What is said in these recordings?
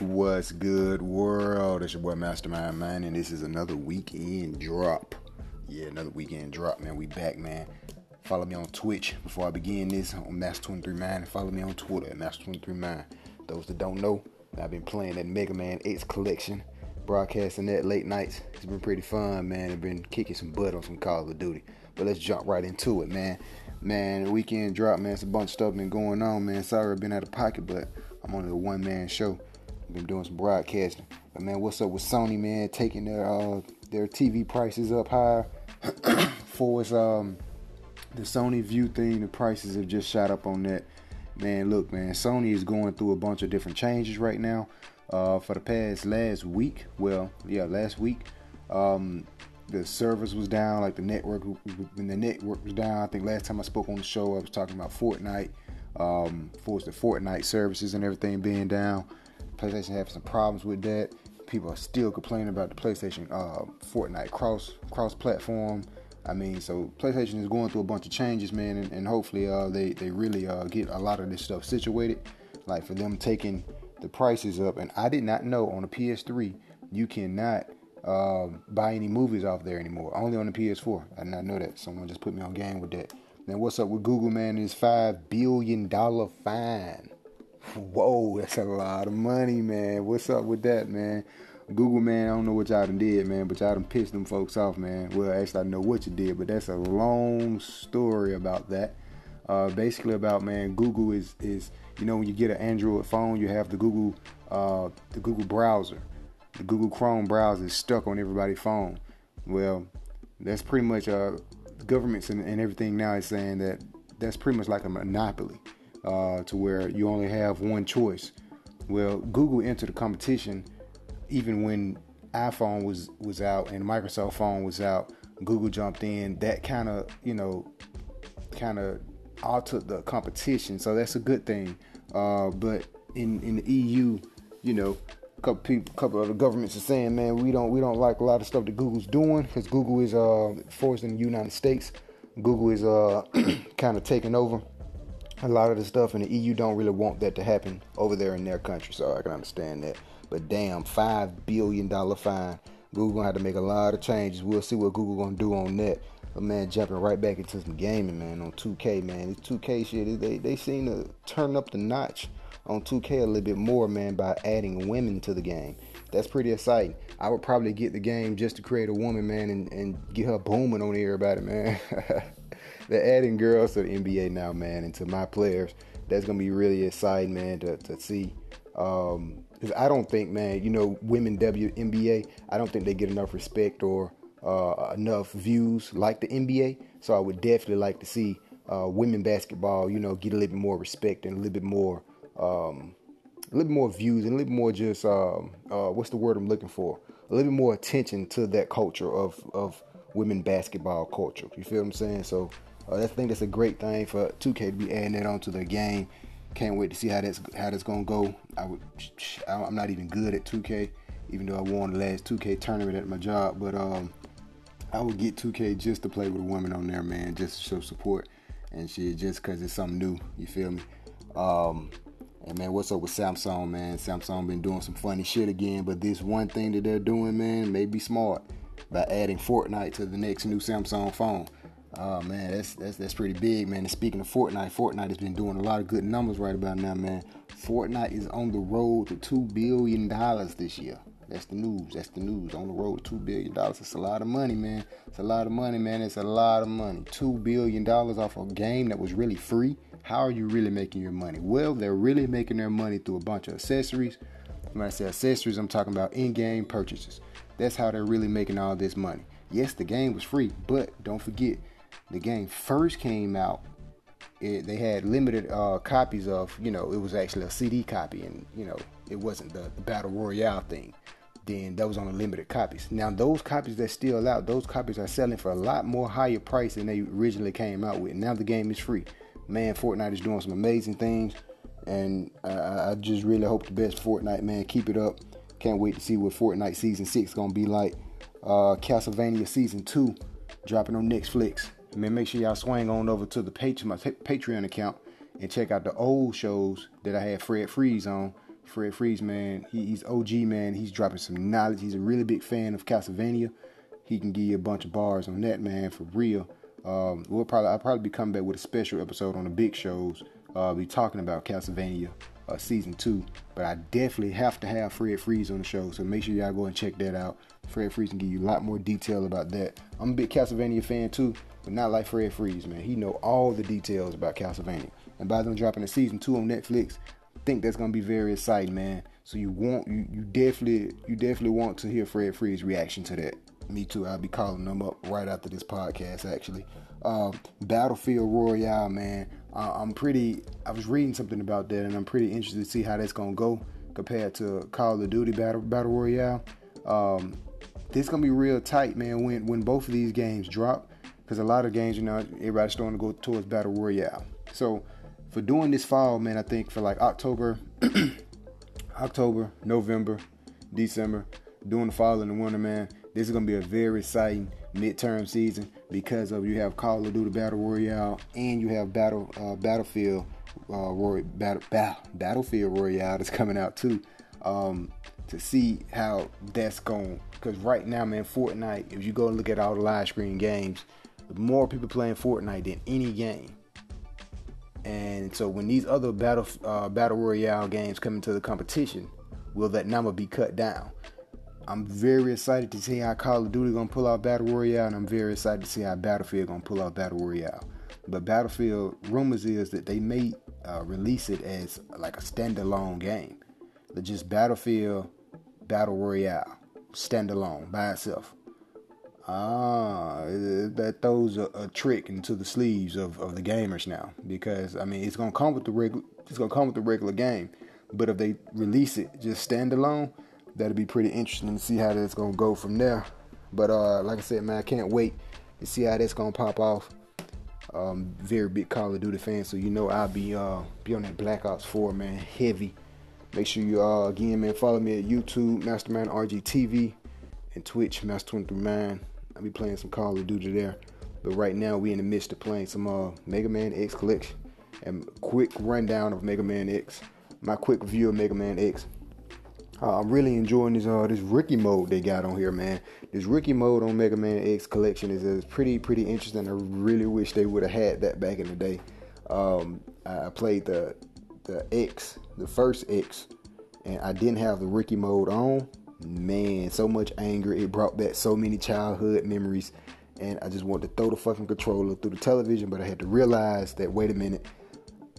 What's good, world? It's your boy Mastermind Man, and this is another weekend drop. Yeah, another weekend drop, man. We back, man. Follow me on Twitch before I begin this on Master23 Man. Follow me on Twitter at Master23 Man. Those that don't know, I've been playing that Mega Man X collection, broadcasting that late nights. It's been pretty fun, man. I've been kicking some butt on some Call of Duty. But let's jump right into it, man. Man, weekend drop, man. It's a bunch of stuff been going on, man. Sorry I've been out of pocket, but I'm on a one man show been doing some broadcasting. But man, what's up with Sony, man? Taking their uh, their TV prices up higher for its um the Sony Vue thing. The prices have just shot up on that. Man, look, man, Sony is going through a bunch of different changes right now. Uh, for the past last week, well, yeah, last week, um, the service was down, like the network when the network was down. I think last time I spoke on the show, I was talking about Fortnite, um, for the Fortnite services and everything being down. PlayStation having some problems with that. People are still complaining about the PlayStation uh, Fortnite cross cross platform. I mean, so PlayStation is going through a bunch of changes, man, and, and hopefully uh, they they really uh, get a lot of this stuff situated. Like for them taking the prices up, and I did not know on the PS3 you cannot uh, buy any movies off there anymore. Only on the PS4. I did not know that. Someone just put me on game with that. Then what's up with Google, man? This five billion dollar fine Whoa, that's a lot of money, man. What's up with that, man? Google, man, I don't know what y'all done did, man, but y'all done pissed them folks off, man. Well, actually, I know what you did, but that's a long story about that. Uh, basically, about man, Google is is you know when you get an Android phone, you have the Google uh, the Google browser, the Google Chrome browser is stuck on everybody's phone. Well, that's pretty much uh, governments and, and everything now is saying that that's pretty much like a monopoly uh, to where you only have one choice. Well, Google entered the competition even when iPhone was was out and Microsoft phone was out. Google jumped in. That kind of you know kind of altered the competition, so that's a good thing. Uh, but in in the EU, you know, a couple people, couple of the governments are saying, man, we don't we don't like a lot of stuff that Google's doing because Google is uh forced in the United States. Google is uh kind of taking over a lot of the stuff in the EU don't really want that to happen over there in their country, so I can understand that. But damn, five billion dollar fine. Google gonna have to make a lot of changes. We'll see what Google gonna do on that. But man, jumping right back into some gaming, man, on 2K, man. This 2K shit, they they seem to turn up the notch on 2K a little bit more, man, by adding women to the game. That's pretty exciting. I would probably get the game just to create a woman, man, and, and get her booming on everybody, man. they're adding girls to the NBA now, man, and to my players. That's gonna be really exciting, man, to, to see. Um, cause I don't think, man, you know, women WNBA, I don't think they get enough respect or uh, enough views like the NBA. So I would definitely like to see uh, women basketball, you know, get a little bit more respect and a little bit more, um, a little bit more views and a little bit more just, um, uh, what's the word I'm looking for? A little bit more attention to that culture of of women basketball culture. You feel what I'm saying? So uh, I think that's a great thing for 2K to be adding that onto their game. Can't wait to see how that's how that's gonna go. I would, I'm not even good at 2K, even though I won the last 2K tournament at my job. But um, I would get 2K just to play with a woman on there, man, just to show support and shit, just cause it's something new. You feel me? Um, and man, what's up with Samsung, man? Samsung been doing some funny shit again, but this one thing that they're doing, man, may be smart by adding Fortnite to the next new Samsung phone. Oh man, that's that's that's pretty big, man. And speaking of Fortnite, Fortnite has been doing a lot of good numbers right about now, man. Fortnite is on the road to two billion dollars this year. That's the news. That's the news. On the road to two billion dollars. It's a lot of money, man. It's a lot of money, man. It's a lot of money. Two billion dollars off a game that was really free. How are you really making your money? Well, they're really making their money through a bunch of accessories. When I say accessories, I'm talking about in-game purchases. That's how they're really making all this money. Yes, the game was free, but don't forget the game first came out, it, they had limited uh, copies of, you know, it was actually a CD copy, and you know, it wasn't the, the battle royale thing. Then that was on limited copies. Now those copies that's still out, those copies are selling for a lot more higher price than they originally came out with. Now the game is free. Man, Fortnite is doing some amazing things, and I, I just really hope the best Fortnite. Man, keep it up. Can't wait to see what Fortnite season six is gonna be like. Uh, Castlevania season two dropping on Netflix. Man, make sure y'all swing on over to the page, my Patreon account and check out the old shows that I had Fred Freeze on Fred Freeze, man, he, he's OG, man. He's dropping some knowledge. He's a really big fan of Castlevania. He can give you a bunch of bars on that, man, for real. Um, we'll probably I'll probably be coming back with a special episode on the big shows. Uh, be talking about Castlevania uh, season two, but I definitely have to have Fred Freeze on the show. So make sure y'all go and check that out. Fred Freeze can give you a lot more detail about that. I'm a big Castlevania fan too, but not like Fred Freeze, man. He know all the details about Castlevania. And by them dropping the season two on Netflix, I think that's gonna be very exciting, man. So you want you you definitely you definitely want to hear Fred Freeze's reaction to that. Me too. I'll be calling them up right after this podcast, actually. Um, Battlefield Royale, man. Uh, I'm pretty. I was reading something about that, and I'm pretty interested to see how that's gonna go compared to Call of Duty Battle Battle Royale. Um, this gonna be real tight, man. When when both of these games drop, because a lot of games, you know, everybody's starting to go towards Battle Royale. So for doing this fall, man, I think for like October, October, November, December, doing the fall and the winter, man, this is gonna be a very exciting midterm season because of you have Call of Duty Battle Royale and you have Battle uh, Battlefield uh, Roy, battle, battle, Battlefield Royale that's coming out too. Um, to see how that's going, because right now, man, Fortnite. If you go and look at all the live screen games, more people playing Fortnite than any game. And so when these other battle uh, battle royale games come into the competition, will that number be cut down? I'm very excited to see how Call of Duty gonna pull out Battle Royale, and I'm very excited to see how Battlefield gonna pull out Battle Royale. But Battlefield rumors is that they may uh, release it as like a standalone game, the just Battlefield Battle Royale standalone by itself. Ah, that throws a, a, trick into the sleeves of, of the gamers now because I mean it's gonna come with the regular it's gonna come with the regular game, but if they release it just standalone that'll be pretty interesting to see how that's gonna go from there. But uh, like I said, man, I can't wait to see how that's gonna pop off. Um, very big Call of Duty fan, so you know I'll be uh be on that Black Ops 4 man heavy. Make sure you uh again man follow me at YouTube Mastermind RGTV and Twitch Master23Man. I'll be playing some Call of Duty there. But right now we in the midst of playing some uh Mega Man X collection. And quick rundown of Mega Man X. My quick view of Mega Man X. Uh, I'm really enjoying this uh this rookie mode they got on here, man. This rookie mode on Mega Man X collection is, is pretty pretty interesting. I really wish they would have had that back in the day. Um, I played the the X, the first X, and I didn't have the rookie mode on. Man, so much anger. It brought back so many childhood memories, and I just wanted to throw the fucking controller through the television. But I had to realize that wait a minute,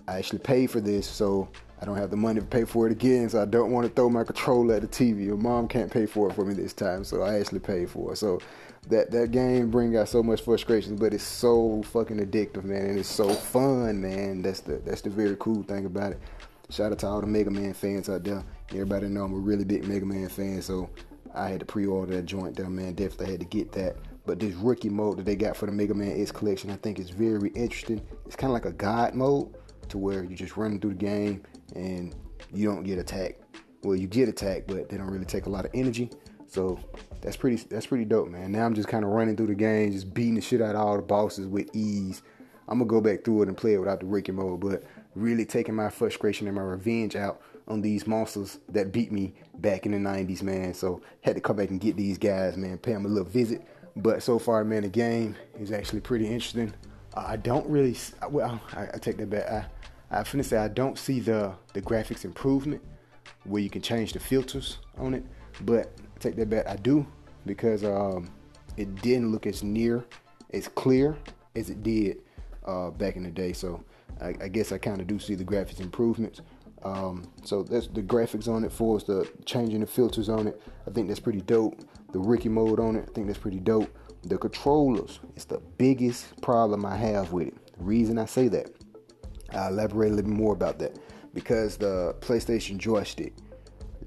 I actually paid for this, so I don't have the money to pay for it again, so I don't want to throw my controller at the TV. Your mom can't pay for it for me this time, so I actually paid for it. So that that game bring out so much frustration, but it's so fucking addictive, man, and it's so fun, man. That's the that's the very cool thing about it. Shout out to all the Mega Man fans out there. Everybody know I'm a really big Mega Man fan, so I had to pre-order that joint there, man. Definitely had to get that. But this rookie mode that they got for the Mega Man X collection, I think is very interesting. It's kind of like a god mode to where you're just running through the game and you don't get attacked. Well, you get attacked, but they don't really take a lot of energy. So that's pretty that's pretty dope, man. Now I'm just kind of running through the game, just beating the shit out of all the bosses with ease. I'm gonna go back through it and play it without the rookie mode, but really taking my frustration and my revenge out on these monsters that beat me back in the 90s, man. So had to come back and get these guys, man. Pay them a little visit. But so far, man, the game is actually pretty interesting. I don't really, well, I, I take that back. I, I finna say I don't see the the graphics improvement where you can change the filters on it, but take that back. I do because um, it didn't look as near as clear as it did uh, back in the day. So I, I guess I kind of do see the graphics improvements. Um, so that's the graphics on it for us, the changing the filters on it. I think that's pretty dope. The rookie mode on it, I think that's pretty dope. The controllers, it's the biggest problem I have with it. The reason I say that I'll elaborate a little bit more about that because the PlayStation joystick,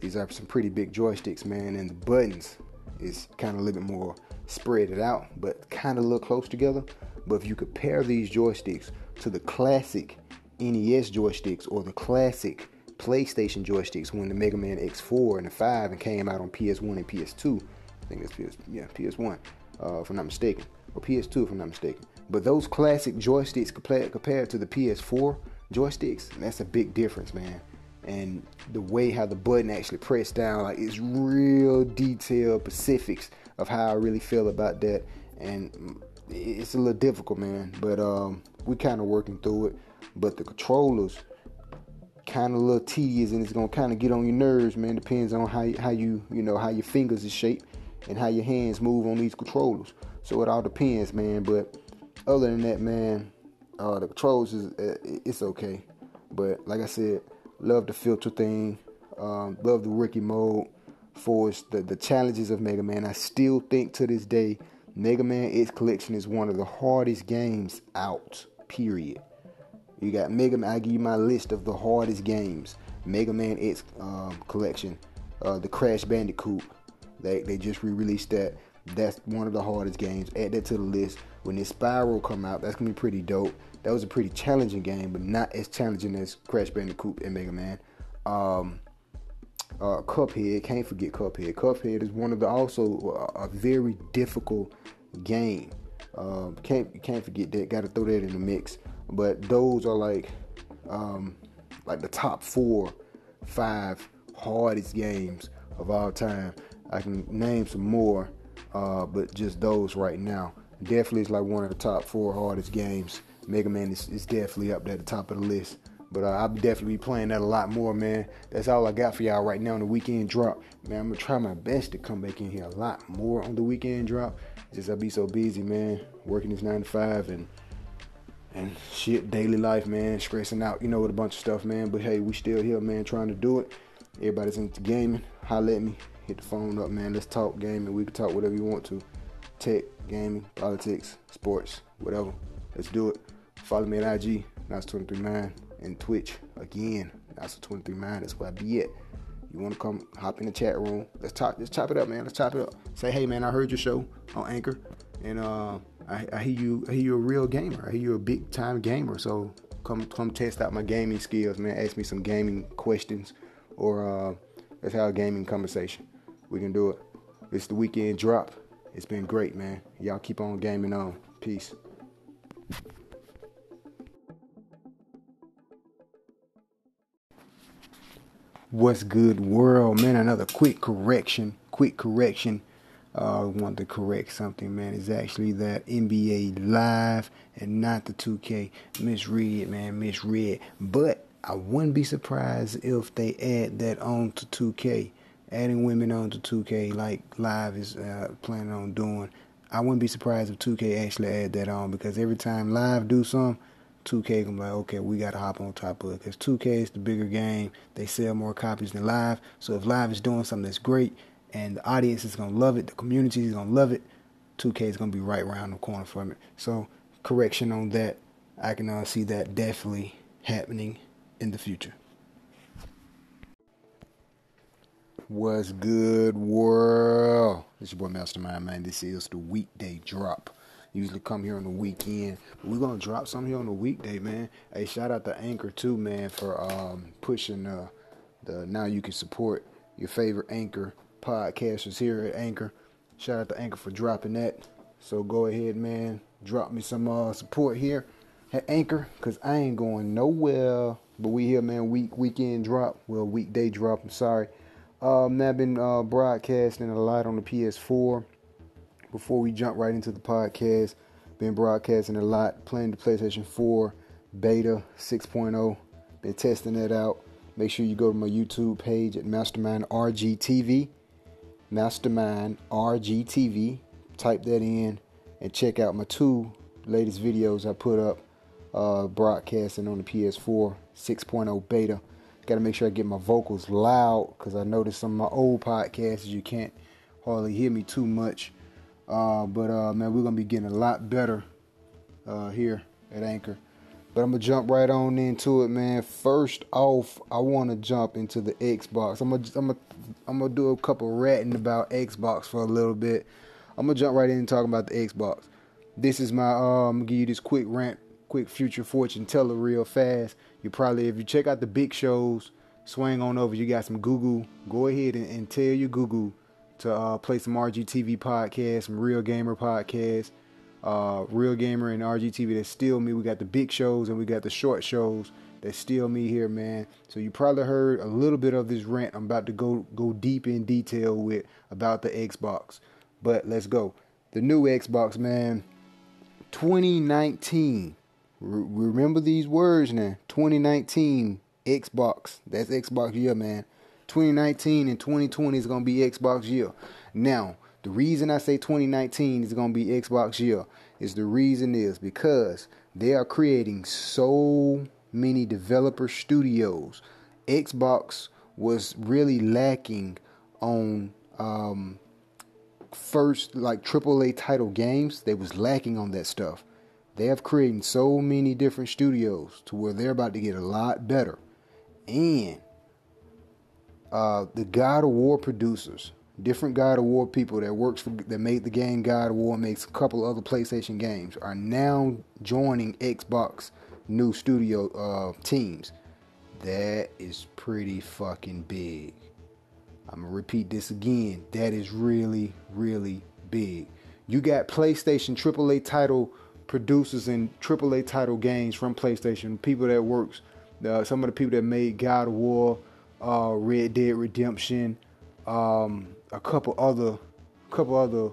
these are some pretty big joysticks, man, and the buttons is kind of a little bit more spread it out, but kind of look close together. But if you compare these joysticks to the classic NES joysticks or the classic PlayStation joysticks when the Mega Man X4 and the 5 and came out on PS1 and PS2, I think it's PS, yeah, PS1, uh, if I'm not mistaken, or PS2 if I'm not mistaken. But those classic joysticks compared to the PS4 joysticks, that's a big difference, man. and the way how the button actually pressed down, like it's real detailed specifics of how I really feel about that. And it's a little difficult, man. But um, we kind of working through it. But the controllers kind of a little tedious, and it's gonna kind of get on your nerves, man. Depends on how how you you know how your fingers is shaped and how your hands move on these controllers. So it all depends, man. But other than that, man, uh, the controls is uh, it's okay. But like I said, love the filter thing. Um, love the rookie mode. For the the challenges of Mega Man, I still think to this day, Mega Man X Collection is one of the hardest games out. Period. You got Mega Man. I give you my list of the hardest games. Mega Man X um, Collection, uh, the Crash Bandicoot. They they just re-released that. That's one of the hardest games. Add that to the list. When this Spyro come out, that's gonna be pretty dope. That was a pretty challenging game, but not as challenging as Crash Bandicoot and Mega Man. Um, uh, Cuphead, can't forget Cuphead. Cuphead is one of the also uh, a very difficult game. Um, can't can't forget that. Got to throw that in the mix. But those are like um, like the top four, five hardest games of all time. I can name some more, uh, but just those right now. Definitely is like one of the top four hardest games. Mega Man is, is definitely up there at the top of the list. But uh, I'll definitely be playing that a lot more, man. That's all I got for y'all right now on the weekend drop. Man, I'm gonna try my best to come back in here a lot more on the weekend drop. Just I be so busy, man, working this nine to five and and shit, daily life, man, stressing out, you know, with a bunch of stuff, man. But hey, we still here, man, trying to do it. Everybody's into gaming. Holla at me. Hit the phone up, man. Let's talk gaming. We can talk whatever you want to. Tech, gaming, politics, sports, whatever. Let's do it. Follow me at IG, Nas239, and Twitch. Again, Nas239. That's where I be at. You want to come hop in the chat room? Let's talk. Let's chop it up, man. Let's chop it up. Say, hey, man, I heard your show on Anchor, and uh, I, I hear you. I hear you a real gamer. I hear you a big time gamer. So come come test out my gaming skills, man. Ask me some gaming questions, or uh, let's have a gaming conversation. We can do it. It's the weekend drop. It's been great, man. Y'all keep on gaming on. Peace. What's good, world, man? Another quick correction. Quick correction uh, want to correct something, man. It's actually that NBA Live and not the 2K. Misread, man, misread. But I wouldn't be surprised if they add that on to 2K. Adding women on to 2K like Live is uh, planning on doing. I wouldn't be surprised if 2K actually add that on because every time Live do something, 2K can be like, okay, we got to hop on top of it because 2K is the bigger game. They sell more copies than Live. So if Live is doing something that's great, and the audience is gonna love it. The community is gonna love it. 2K is gonna be right around the corner from it. So correction on that. I can uh, see that definitely happening in the future. What's good, world? It's your boy Mastermind, man. This is the weekday drop. Usually come here on the weekend. But we're gonna drop some here on the weekday, man. Hey, shout out to Anchor too, man, for um, pushing uh, the now you can support your favorite Anchor podcasters here at Anchor. Shout out to Anchor for dropping that. So go ahead, man. Drop me some uh, support here at Anchor, cause I ain't going nowhere. But we here, man. Week weekend drop, well weekday drop. I'm sorry. Um, I've been uh, broadcasting a lot on the PS4. Before we jump right into the podcast, been broadcasting a lot, playing the PlayStation 4 beta 6.0. Been testing that out. Make sure you go to my YouTube page at Mastermind RGTV. Mastermind RGTV. Type that in and check out my two latest videos I put up uh, broadcasting on the PS4 6.0 beta. Got to make sure I get my vocals loud because I noticed some of my old podcasts you can't hardly hear me too much. Uh, but uh, man, we're gonna be getting a lot better uh, here at Anchor. But I'm gonna jump right on into it, man. First off, I want to jump into the Xbox. I'm gonna, I'm gonna, I'm gonna do a couple ratting about Xbox for a little bit. I'm gonna jump right in and talk about the Xbox. This is my, I'm gonna give you this quick rant, quick future fortune teller, real fast. You probably, if you check out the big shows, swing on over. You got some Google. Go ahead and, and tell your Google to uh, play some RGTV podcast, some Real Gamer podcast uh, Real Gamer and RGTV that steal me. We got the big shows and we got the short shows. That's still me here, man. So you probably heard a little bit of this rant. I'm about to go go deep in detail with about the Xbox. But let's go. The new Xbox, man. 2019. Re- remember these words now. 2019 Xbox. That's Xbox year, man. 2019 and 2020 is gonna be Xbox year. Now, the reason I say 2019 is gonna be Xbox year is the reason is because they are creating so many developer studios. Xbox was really lacking on um, first like AAA title games. They was lacking on that stuff. They have created so many different studios to where they're about to get a lot better. And uh, the God of War producers, different God of War people that works for that made the game God of War, makes a couple other PlayStation games, are now joining Xbox new studio uh, teams. That is pretty fucking big. I'm gonna repeat this again. That is really, really big. You got PlayStation AAA title producers and AAA title games from PlayStation. People that works, uh, some of the people that made God of War, uh, Red Dead Redemption, um, a couple other, couple other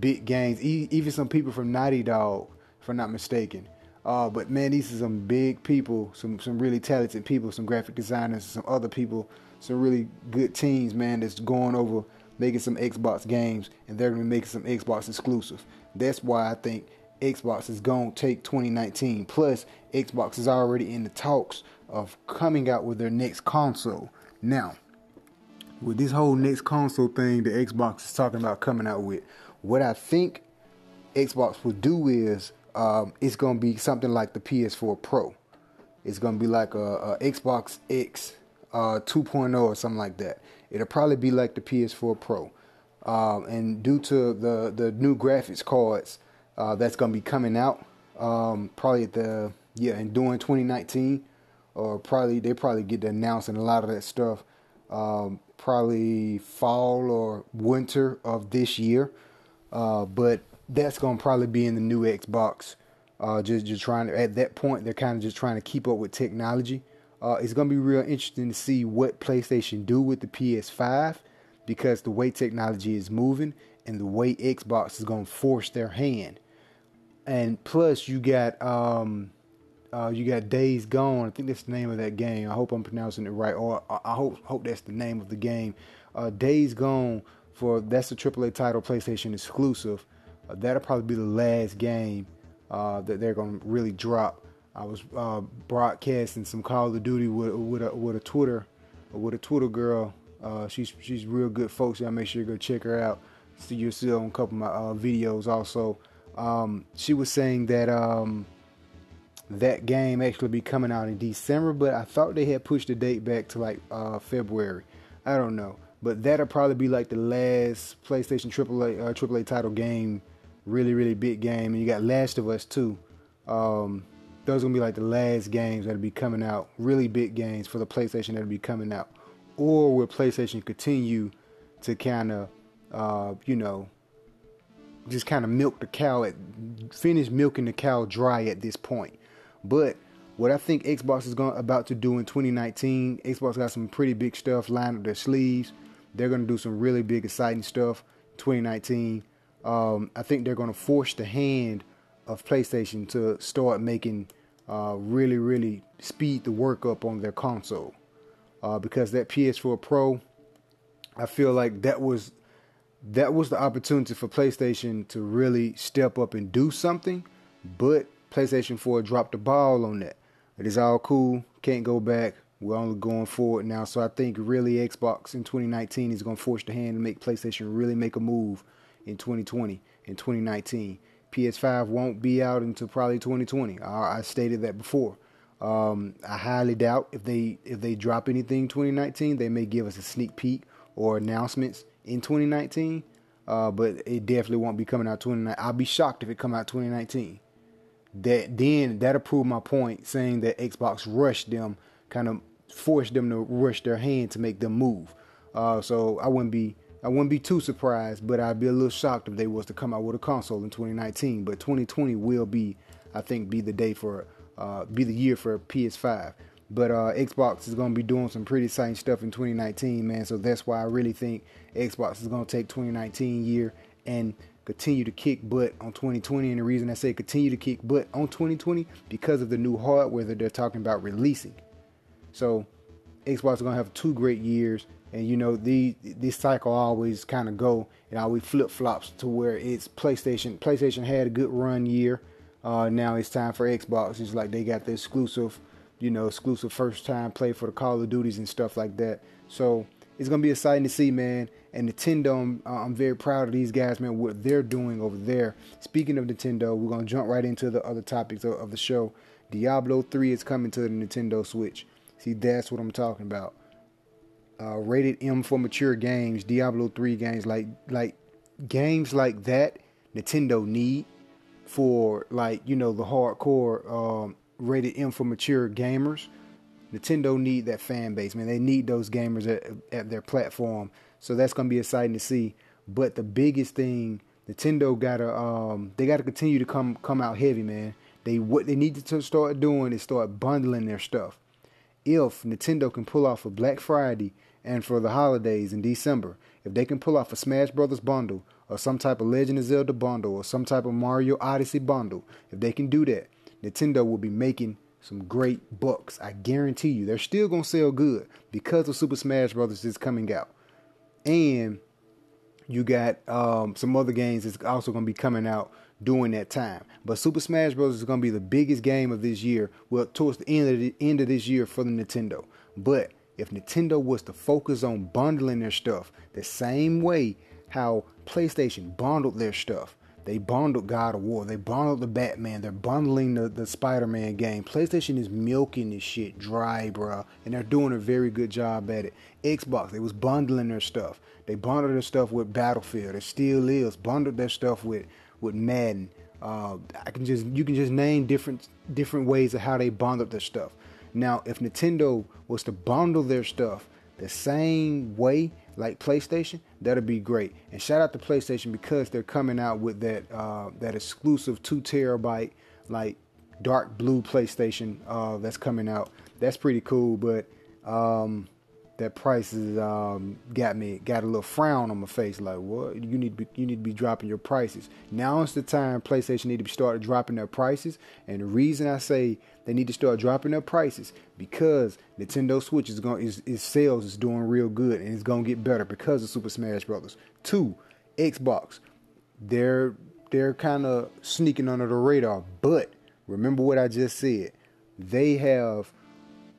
big games. E- even some people from Naughty Dog, if I'm not mistaken. Uh, but man, these are some big people, some some really talented people, some graphic designers, some other people, some really good teams, man, that's going over making some Xbox games, and they're gonna be making some Xbox exclusive. That's why I think Xbox is to take 2019. Plus, Xbox is already in the talks of coming out with their next console. Now, with this whole next console thing, the Xbox is talking about coming out with, what I think Xbox will do is um, it's going to be something like the PS4 Pro. It's going to be like a, a Xbox X uh, 2.0 or something like that. It'll probably be like the PS4 Pro. Um, and due to the, the new graphics cards, uh, that's going to be coming out um, probably at the yeah and during 2019 or probably they probably get to announcing a lot of that stuff um, probably fall or winter of this year. Uh, but that's to probably be in the new Xbox. Uh, just just trying to at that point they're kind of just trying to keep up with technology. Uh, it's to be real interesting to see what PlayStation do with the PS5 because the way technology is moving and the way Xbox is to force their hand. And plus you got um, uh, you got Days Gone. I think that's the name of that game. I hope I'm pronouncing it right, or I hope hope that's the name of the game. Uh, Days Gone for that's a AAA title, PlayStation exclusive. Uh, that'll probably be the last game uh, that they're gonna really drop. I was uh, broadcasting some Call of Duty with with a, with a Twitter with a Twitter girl. Uh, she's she's real good, folks. Y'all make sure you go check her out. See you see on a couple of my videos also. Um, she was saying that um, that game actually be coming out in December, but I thought they had pushed the date back to like uh, February. I don't know, but that'll probably be like the last PlayStation AAA uh, AAA title game, really really big game. And you got Last of Us too. Um, those are gonna be like the last games that'll be coming out, really big games for the PlayStation that'll be coming out, or will PlayStation continue to kind of, uh, you know, just kind of milk the cow at finish milking the cow dry at this point. But what I think Xbox is going about to do in 2019, Xbox got some pretty big stuff lined up their sleeves. They're going to do some really big exciting stuff 2019. Um, I think they're going to force the hand of PlayStation to start making uh, really, really speed the work up on their console. Uh, because that PS4 Pro, I feel like that was that was the opportunity for PlayStation to really step up and do something, but PlayStation 4 dropped the ball on that. It is all cool, can't go back. We're only going forward now. So I think really Xbox in 2019 is going to force the hand to make PlayStation really make a move in 2020 and 2019. PS5 won't be out until probably 2020. I, I stated that before. Um, I highly doubt if they if they drop anything 2019, they may give us a sneak peek or announcements in 2019, uh, but it definitely won't be coming out 2019. I'll be shocked if it come out 2019. That then that'll prove my point, saying that Xbox rushed them, kind of forced them to rush their hand to make them move. Uh, so I wouldn't be I wouldn't be too surprised, but I'd be a little shocked if they was to come out with a console in 2019. But 2020 will be, I think, be the day for uh, be the year for PS5. But uh, Xbox is going to be doing some pretty exciting stuff in 2019, man. So that's why I really think Xbox is going to take 2019 year and continue to kick butt on 2020. And the reason I say continue to kick butt on 2020 because of the new hardware that they're talking about releasing. So Xbox is to have two great years. And you know, the this cycle always kind of go and always flip flops to where it's PlayStation. PlayStation had a good run year. Uh, now it's time for Xbox. It's like they got the exclusive you know, exclusive first time play for the Call of Duties and stuff like that. So it's gonna be exciting to see, man. And Nintendo, I'm, very proud of these guys, man. What they're doing over there. Speaking of Nintendo, we're gonna jump right into the other topics of, of the show. Diablo 3 is coming to the Nintendo Switch. See, that's what I'm talking about. Uh, rated M for mature games. Diablo 3 games like like games like that. Nintendo need for like you know the hardcore um, rated M for mature gamers. Nintendo need that fan base, man. They need those gamers at, at their platform. So that's gonna be exciting to see. But the biggest thing, Nintendo gotta um they gotta continue to come come out heavy, man. They what they need to start doing is start bundling their stuff. If Nintendo can pull off a Black Friday and for the holidays in December, if they can pull off a Smash Brothers bundle or some type of Legend of Zelda bundle or some type of Mario Odyssey bundle, if they can do that, Nintendo will be making some great books. I guarantee you. They're still gonna sell good because of Super Smash Brothers is coming out, and you got um, some other games that's also gonna be coming out during that time. But Super Smash Bros. is gonna be the biggest game of this year. Well, towards the end of the end of this year for the Nintendo. But if Nintendo was to focus on bundling their stuff the same way how PlayStation bundled their stuff, they bundled God of War. They bundled the Batman. They're bundling the, the Spider Man game. PlayStation is milking this shit dry, bro. And they're doing a very good job at it. Xbox, they was bundling their stuff. They bundled their stuff with Battlefield. It still is. Bundled their stuff with, with Madden. Uh, I can just you can just name different different ways of how they bundled their stuff. Now, if Nintendo was to bundle their stuff the same way like PlayStation, that'll be great. And shout out to PlayStation because they're coming out with that uh, that exclusive two terabyte like dark blue PlayStation uh, that's coming out. That's pretty cool, but um, that price is um, got me got a little frown on my face. Like, what? You need to be, you need to be dropping your prices. Now is the time PlayStation need to be started dropping their prices. And the reason I say they need to start dropping their prices because Nintendo Switch is going is, is sales is doing real good and it's gonna get better because of Super Smash Brothers. Two, Xbox, they're they're kind of sneaking under the radar, but remember what I just said. They have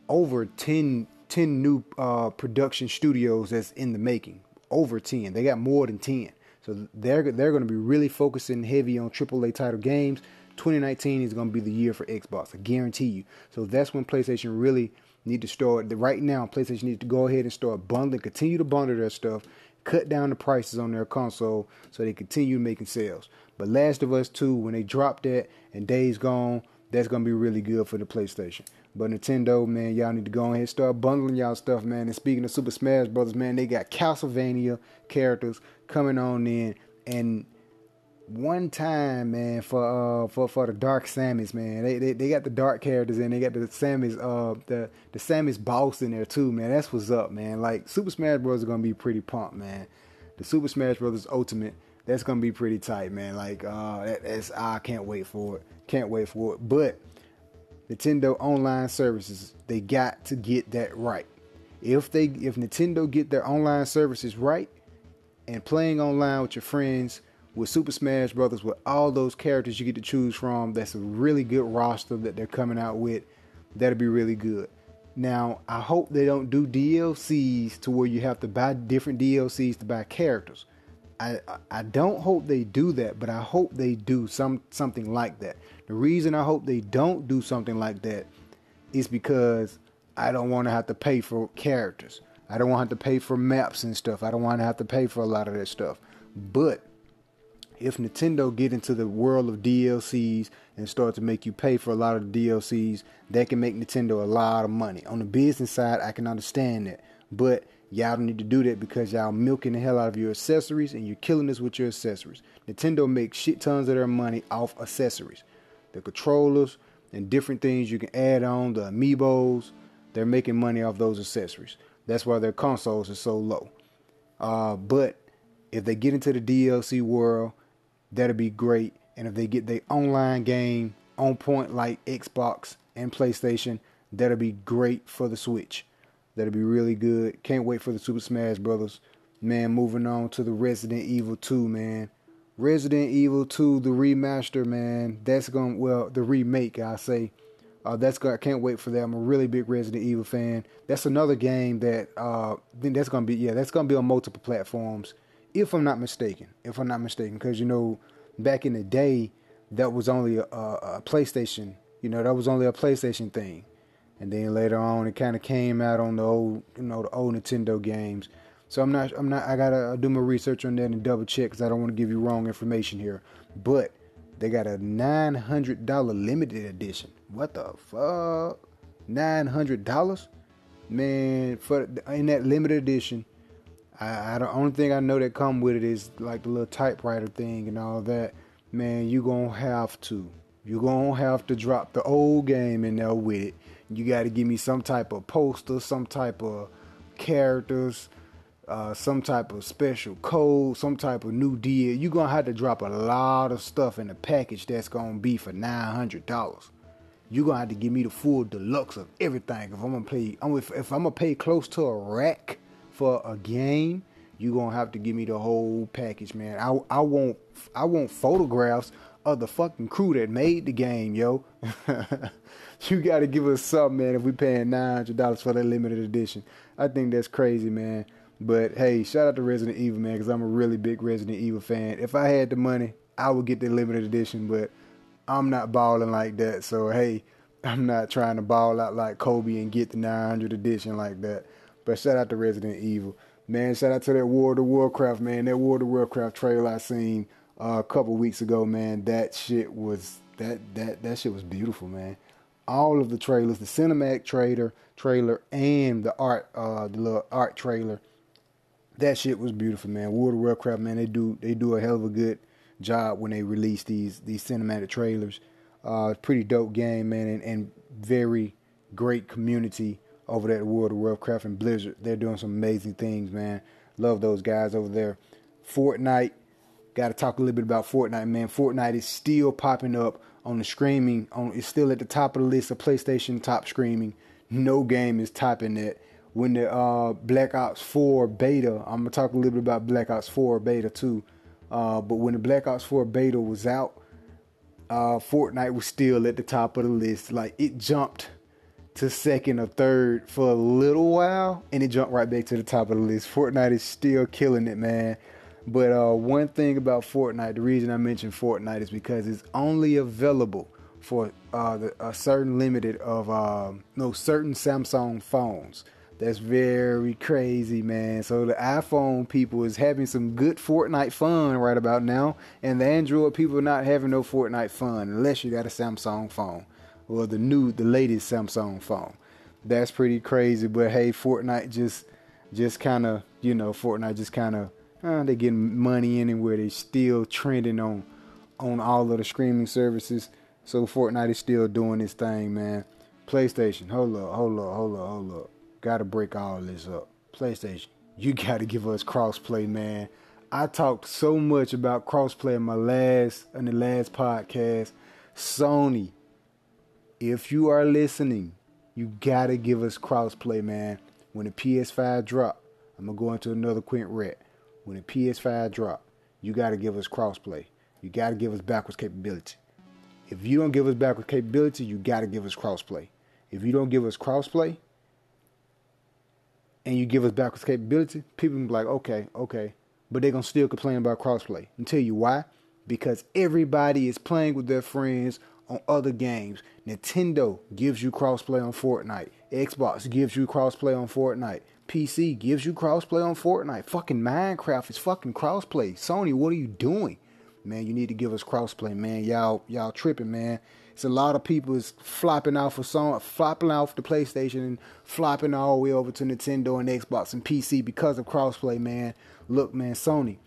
over 10 10 new uh, production studios that's in the making. Over 10. They got more than 10. So they're they're going to be really focusing heavy on AAA title games. 2019 is going to be the year for Xbox. I guarantee you. So that's when PlayStation really need to start. Right now, PlayStation needs to go ahead and start bundling, continue to bundle their stuff, cut down the prices on their console so they continue making sales. But Last of Us 2, when they drop that and Days Gone, that's going to be really good for the PlayStation. But Nintendo, man, y'all need to go ahead and start bundling y'all stuff, man. And speaking of Super Smash Brothers, man, they got Castlevania characters coming on in. And one time, man, for uh for for the Dark Samus, man, they they, they got the dark characters in. They got the Samus uh the the Samus boss in there too, man. That's what's up, man. Like Super Smash Bros. is gonna be pretty pumped, man. The Super Smash Bros. Ultimate, that's gonna be pretty tight, man. Like uh, that, that's I can't wait for it. Can't wait for it. But Nintendo online services, they got to get that right. If they if Nintendo get their online services right and playing online with your friends with Super Smash Brothers with all those characters you get to choose from, that's a really good roster that they're coming out with. That'll be really good. Now, I hope they don't do DLCs to where you have to buy different DLCs to buy characters. I I don't hope they do that, but I hope they do some something like that. The reason I hope they don't do something like that is because I don't want to have to pay for characters. I don't want to have to pay for maps and stuff. I don't want to have to pay for a lot of that stuff. But if Nintendo get into the world of DLCs and start to make you pay for a lot of DLCs, that can make Nintendo a lot of money. On the business side, I can understand that. But Y'all don't need to do that because y'all milking the hell out of your accessories and you're killing us with your accessories. Nintendo makes shit tons of their money off accessories. The controllers and different things you can add on, the amiibos, They're making money off those accessories. That's why their consoles are so low. Uh, but if they get into the DLC world, that'll be great. And if they get their online game on point like Xbox and PlayStation, that'll be great for the Switch. That'll be really good. Can't wait for the Super Smash Brothers. Man, moving on to the Resident Evil 2, man. Resident Evil 2, the remaster, man. That's going well, the remake, I say. Uh, that's good. I can't wait for that. I'm a really big Resident Evil fan. That's another game that uh, that's gonna be yeah, that's gonna be on multiple platforms, if I'm not mistaken. If I'm not mistaken, because you know, back in the day, that was only a, a, PlayStation. You know, that was only a PlayStation thing, and then later on, it kind of came out on the old, you know, the old Nintendo games. So I'm not, I'm not, I gotta do my research on that and double check because I don't want to give you wrong information here. But they got a $900 limited edition. What the fuck? $900? Man, for in that limited edition, I, I the only thing I know that come with it is like the little typewriter thing and all that. Man, you gonna have to. You gonna have to drop the old game in there with it. You got to give me some type of poster, some type of characters, uh, some type of special code, some type of new deal. You're gonna have to drop a lot of stuff in the package that's gonna be for nine hundred dollars. You're gonna have to give me the full deluxe of everything. If I'm gonna pay, if, if I'm gonna pay close to a rack for a game, you're gonna have to give me the whole package, man. I I want I want photographs of the fucking crew that made the game, yo. you gotta give us something, man. If we paying nine hundred dollars for that limited edition, I think that's crazy, man. But hey, shout out to Resident Evil, man, because I'm a really big Resident Evil fan. If I had the money, I would get the limited edition, but I'm not balling like that. So hey, I'm not trying to ball out like Kobe and get the 900 edition like that. But shout out to Resident Evil, man. Shout out to that World of Warcraft, man. That World of Warcraft trailer I seen uh, a couple weeks ago, man. That shit was that that that shit was beautiful, man. All of the trailers, the cinematic trailer, trailer, and the art, uh, the little art trailer that shit was beautiful, man. World of Warcraft, man, they do they do a hell of a good job when they release these these cinematic trailers. Uh, pretty dope game, man, and, and very great community over there at World of Warcraft and Blizzard. They're doing some amazing things, man. Love those guys over there. Fortnite, got to talk a little bit about Fortnite, man. Fortnite is still popping up on the streaming. On it's still at the top of the list of PlayStation top streaming. No game is topping that when the uh, Black Ops 4 beta, I'm gonna talk a little bit about Black Ops 4 beta too. Uh, but when the Black Ops 4 beta was out, uh, Fortnite was still at the top of the list. Like it jumped to second or third for a little while, and it jumped right back to the top of the list. Fortnite is still killing it, man. But uh, one thing about Fortnite, the reason I mentioned Fortnite is because it's only available for uh, the, a certain limited of um, no certain Samsung phones. That's very crazy, man. So the iPhone people is having some good Fortnite fun right about now, and the Android people not having no Fortnite fun unless you got a Samsung phone or the new, the latest Samsung phone. That's pretty crazy. But hey, Fortnite just, just kind of, you know, Fortnite just kind of, uh, they getting money anywhere. They still trending on, on all of the streaming services. So Fortnite is still doing this thing, man. PlayStation, hold up, hold up, hold up, hold up. Gotta break all this up. PlayStation, you gotta give us crossplay, man. I talked so much about crossplay in my last in the last podcast. Sony, if you are listening, you gotta give us crossplay, man. When the PS5 drop, I'm gonna go into another quint. When the PS5 drop, you gotta give us crossplay. You gotta give us backwards capability. If you don't give us backwards capability, you gotta give us crossplay. If you don't give us crossplay, and you give us backwards capability, people will be like, okay, okay. But they're to still complain about crossplay. And tell you why? Because everybody is playing with their friends on other games. Nintendo gives you crossplay on Fortnite. Xbox gives you crossplay on Fortnite. PC gives you crossplay on Fortnite. Fucking Minecraft is fucking crossplay. Sony, what are you doing? Man, you need to give us crossplay, man. Y'all, y'all tripping, man. It's a lot of people is flopping off of song, flopping off the PlayStation and flopping all the way over to Nintendo and Xbox and PC because of crossplay, man. Look, man, Sony.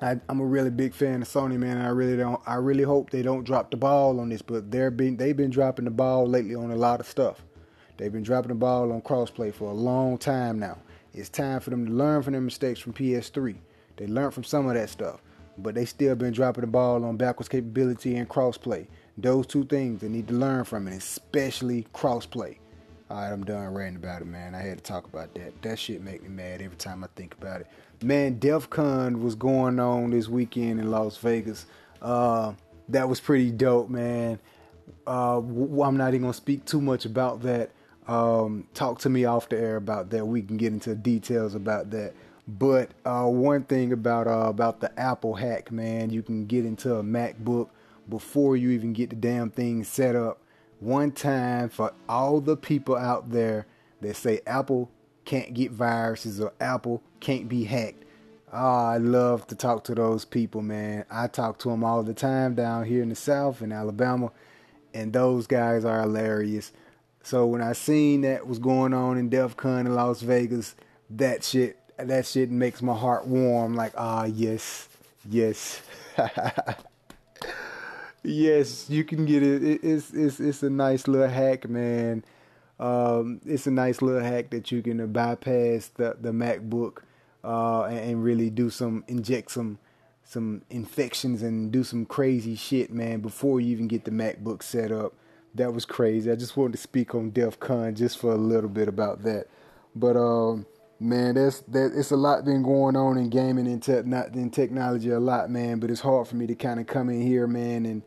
I, am a really big fan of Sony, man. I really don't. I really hope they don't drop the ball on this, but they're been they've been dropping the ball lately on a lot of stuff. They've been dropping the ball on crossplay for a long time now. It's time for them to learn from their mistakes from PS3. They learned from some of that stuff, but they still been dropping the ball on backwards capability and crossplay. Those two things they need to learn from it, especially crossplay. All right, I'm done ranting about it, man. I had to talk about that. That shit make me mad every time I think about it. Man, DEF CON was going on this weekend in Las Vegas. Uh, that was pretty dope, man. Uh, I'm not even gonna speak too much about that. Um, talk to me off the air about that. We can get into details about that. But uh, one thing about uh, about the Apple hack, man, you can get into a MacBook before you even get the damn thing set up. One time for all the people out there that say Apple can't get viruses or Apple can't be hacked. Oh, I love to talk to those people, man. I talk to them all the time down here in the South in Alabama, and those guys are hilarious. So when I seen that was going on in DEF CON in Las Vegas, that shit that shit makes my heart warm. Like, ah, yes, yes, yes, you can get it. it. It's it's it's a nice little hack, man. Um, it's a nice little hack that you can bypass the the MacBook uh, and, and really do some inject some some infections and do some crazy shit, man, before you even get the MacBook set up. That was crazy. I just wanted to speak on DEF CON just for a little bit about that. But um, man, that's that. It's a lot been going on in gaming and tech, not in technology a lot, man. But it's hard for me to kind of come in here, man, and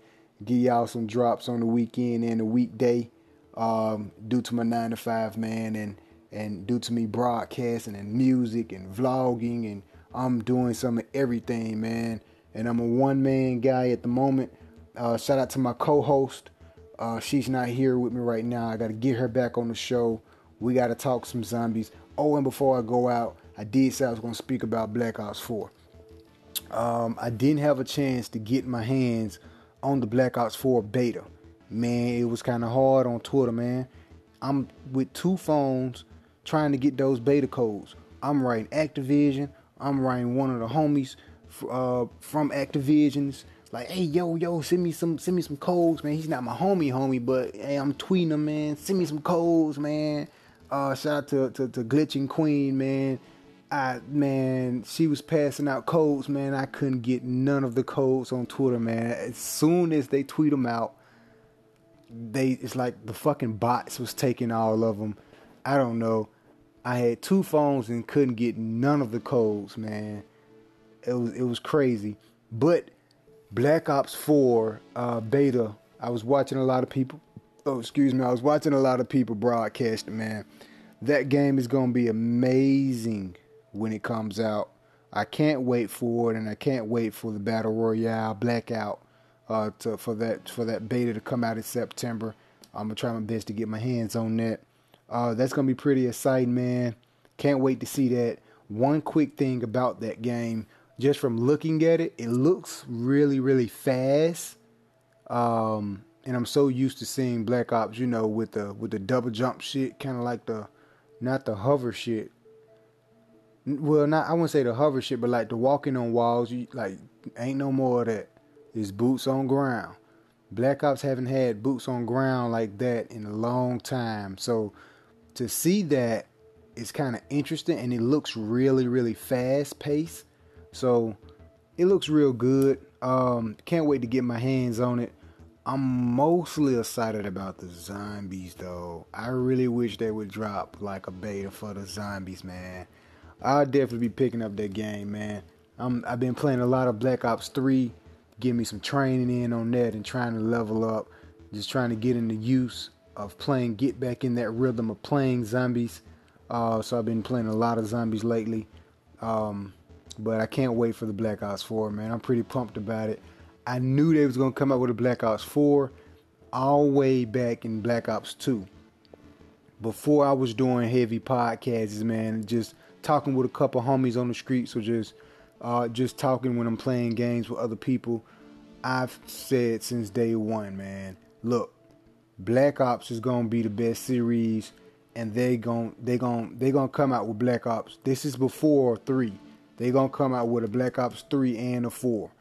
give y'all some drops on the weekend and the weekday, um, due to my nine to five, man, and and due to me broadcasting and music and vlogging and I'm doing some of everything, man. And I'm a one man guy at the moment. Uh, shout out to my co host. Uh, she's not here with me right now. I got to get her back on the show. We got to talk some zombies. Oh, and before I go out, I did say I was going to speak about Black Ops 4. Um, I didn't have a chance to get my hands on the Black Ops 4 beta. Man, it was kind of hard on Twitter, man. I'm with two phones trying to get those beta codes. I'm writing Activision. I'm writing one of the homies uh, from Activision's like, hey yo yo, send me some send me some codes, man. He's not my homie homie, but hey, I'm tweeting him, man. Send me some codes, man. Uh, shout out to, to to Glitching Queen, man. I man, she was passing out codes, man. I couldn't get none of the codes on Twitter, man. As soon as they tweet them out, they it's like the fucking bots was taking all of them. I don't know. I had two phones and couldn't get none of the codes, man. It was it was crazy. But Black Ops 4 uh, beta, I was watching a lot of people. Oh, excuse me. I was watching a lot of people broadcast man. That game is going to be amazing when it comes out. I can't wait for it, and I can't wait for the Battle Royale Blackout uh, to, for that for that beta to come out in September. I'm gonna try my best to get my hands on that. Uh, that's gonna be pretty exciting, man. Can't wait to see that. One quick thing about that game, just from looking at it, it looks really, really fast. Um, and I'm so used to seeing Black Ops, you know, with the with the double jump shit, kind of like the, not the hover shit. Well, not I wouldn't say the hover shit, but like the walking on walls. You like ain't no more of that. It's boots on ground. Black Ops haven't had boots on ground like that in a long time. So to see that is kind of interesting and it looks really really fast paced. So it looks real good. Um can't wait to get my hands on it. I'm mostly excited about the zombies though. I really wish they would drop like a beta for the zombies man. I'll definitely be picking up that game man. I'm, i've been playing a lot of black ops 3 give me some training in on that and trying to level up just trying to get into use of playing, get back in that rhythm of playing zombies. Uh, so I've been playing a lot of zombies lately. Um, but I can't wait for the Black Ops 4, man. I'm pretty pumped about it. I knew they was gonna come out with a Black Ops 4 all way back in Black Ops 2. Before I was doing heavy podcasts, man, just talking with a couple homies on the streets or just uh, just talking when I'm playing games with other people. I've said since day one, man. Look, Black Ops is gonna be the best series, and they gon' they gon' they gonna come out with Black Ops. This is before three. They gonna come out with a Black Ops three and a four.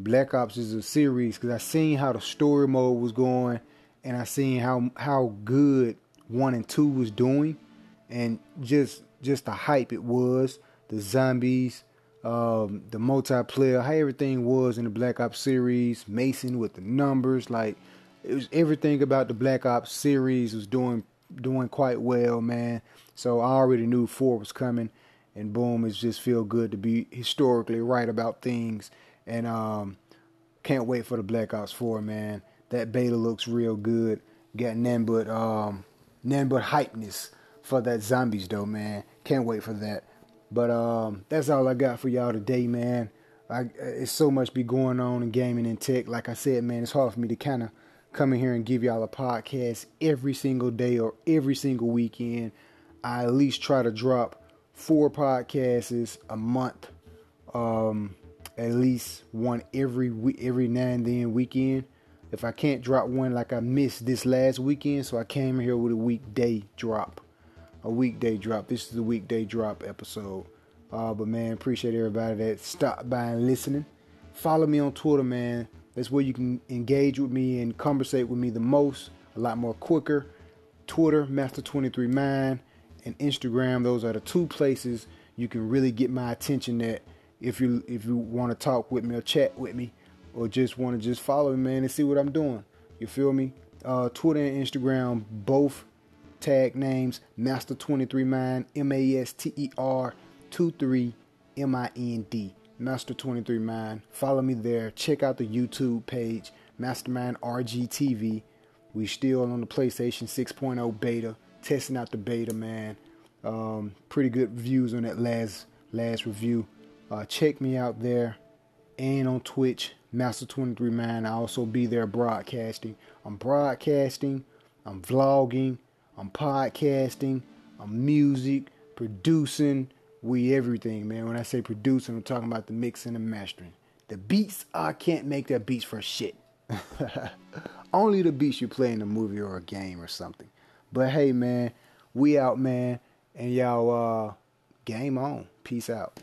Black Ops is a series because I seen how the story mode was going, and I seen how how good one and two was doing, and just just the hype it was, the zombies, um, the multiplayer, how everything was in the Black Ops series, Mason with the numbers, like it was everything about the Black Ops series was doing doing quite well, man. So I already knew four was coming, and boom, it just feel good to be historically right about things, and um, can't wait for the Black Ops Four, man. That beta looks real good. Got none but um, none but hypeness for that zombies though, man. Can't wait for that. But um, that's all I got for y'all today, man. I, it's so much be going on in gaming and tech. Like I said, man, it's hard for me to kind of come in here and give y'all a podcast every single day or every single weekend. I at least try to drop four podcasts a month, um, at least one every every now and then weekend. If I can't drop one like I missed this last weekend, so I came here with a weekday drop a weekday drop. This is the weekday drop episode. Uh, but man, appreciate everybody that stopped by and listening. Follow me on Twitter, man. That's where you can engage with me and conversate with me the most, a lot more quicker. Twitter, Master23Mind, and Instagram. Those are the two places you can really get my attention at if you if you want to talk with me or chat with me or just want to just follow me, man, and see what I'm doing. You feel me? Uh, Twitter and Instagram both tag names Master23Mind, M A S T E R 23 M I N D. Master23Mind. Follow me there. Check out the YouTube page, Mastermind RGTV. We still on the PlayStation 6.0 beta, testing out the beta, man. Um, pretty good views on that last last review. Uh, check me out there and on Twitch, Master23Mind. I also be there broadcasting. I'm broadcasting. I'm vlogging. I'm podcasting, I'm music, producing, we everything, man. When I say producing, I'm talking about the mixing and mastering. The beats, I can't make that beats for shit. Only the beats you play in a movie or a game or something. But hey, man, we out, man. And y'all, uh, game on. Peace out.